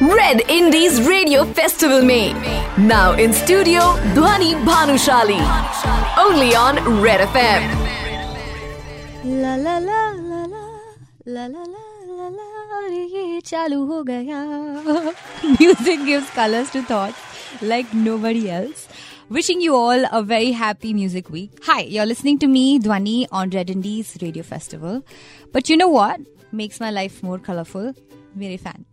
Red Indies Radio Festival May. Now in studio, Dhwani Bhanushali. Only on Red FM. La la la la la la la la. ये चालू हो गया music gives colours to thought like nobody Wishing you all a very happy music week. Hi, you're listening to me, Dhwani, on Red Indies Radio Festival. But you know what makes my life more colorful? Mere fans.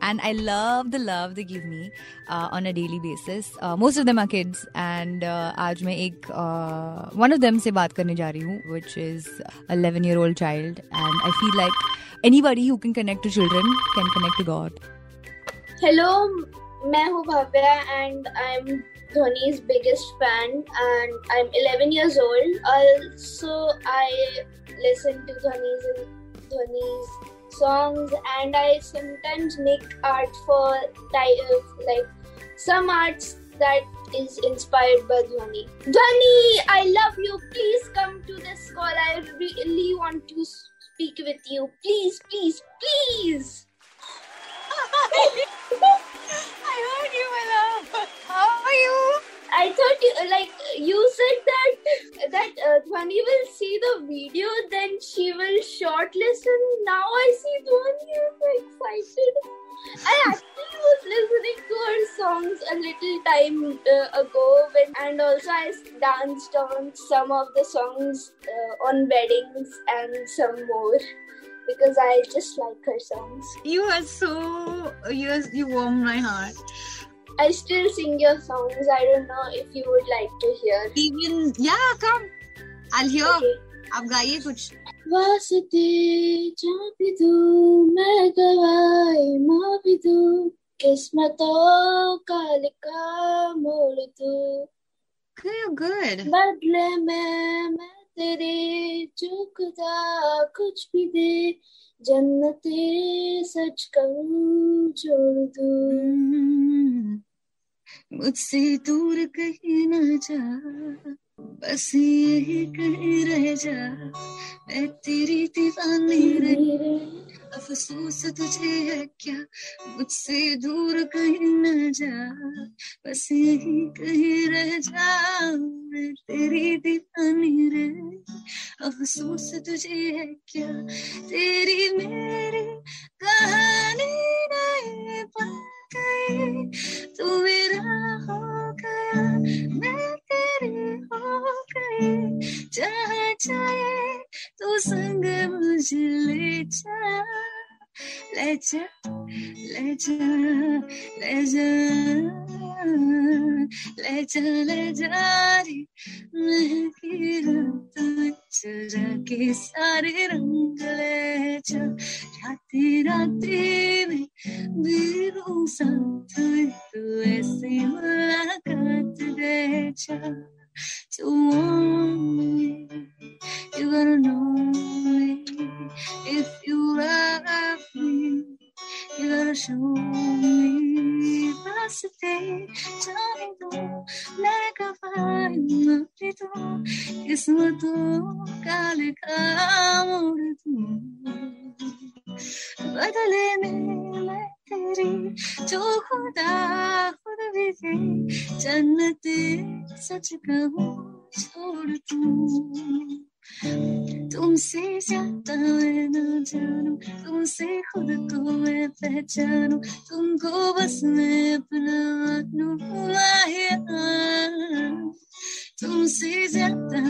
And I love the love they give me uh, on a daily basis. Uh, most of them are kids, and uh, I'm uh, one of them से बात करने जा रही हूँ, which is 11 year old child, and I feel like anybody who can connect to children can connect to God. Hello, I'm Bhavya, and I'm Dhwani's biggest fan, and I'm 11 years old. Also, I listen to Dhwani's Dhwani's songs, and I sometimes make art for uh, like some arts that is inspired by Dhwani. Dhwani, I love you. Please come to this call. I really want to speak with you. Please, please, please. I thought you like you said that that uh, Dhwani will see the video, then she will shortlist, and now I see Dhwani. I'm so excited. I actually was listening to her songs a little time uh, ago, when, and also I danced on some of the songs uh, on weddings and some more because I just like her songs. You are so you are, you warm my heart. I still sing your songs. I don't know if you would like to hear. Even yeah, come. I'll hear. Okay. आप गाइए कुछ वास्ते भी तू मैं गवाई माँ भी तू किस्मतों का लिखा मोड़ तू Okay, you're good. बदले में मैं तेरे जो खुदा कुछ भी दे जन्नते सच कहूँ छोड़ दू हम्म, मुझसे दूर कहीं न जा। बस यही कहीं रह जा। मैं तेरी दीवानी रही। अफसोस तुझे है क्या? मुझसे दूर कहीं न जा। बस यही कहीं रह जा। मैं तेरी दीवानी रे अफसोस तुझे है क्या? तेरी मेरी कहानी गया मैं तेरी हो गई जहाँ जाए तू संग मुझे ले जा ले जा ले जा ले जा ले जा ले जा रे महकी रात चुरा के सारे रंग ले जा राते राते में मेरू साथ में तू ऐसी मुलाकात temperature to warm me. You gotta know me if you love me. You gotta show me that's the thing. Tell me no, let it go find the door. It's what you gotta come on. But I let me. तेरी जो खुदा खुद भी थी जन्नते सच कहूँ छोड़ दूँ तुमसे ज्यादा मैं न जानू तुमसे खुद को मैं पहचानू तुमको बस मैं अपना मानू माहिया तुमसे ज्यादा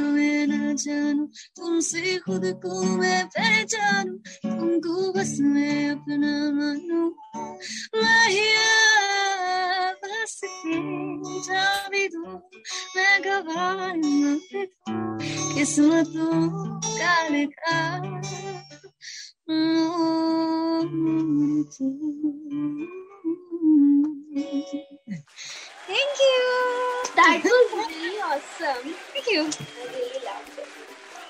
मैं न जानू तुमसे खुद को मैं पहचानू तुमको बस मैं अपना मानू माहिया बस के जा भी दूं मैं गवाई माफी दूं किस्मतों का लिखा Thank you. That was really Awesome. Thank you. I really loved it.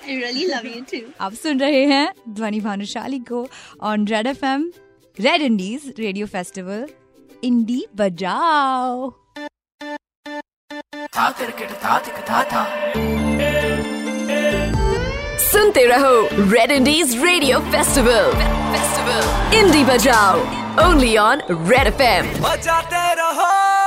I really love you too. आप सुन रहे हैं ध्वनि भानुशाली को on Red F M Red Indies radio festival indie बजाओ सुनते रहो Red Indies radio festival festival indie बजाओ only on Red F बजाते रहो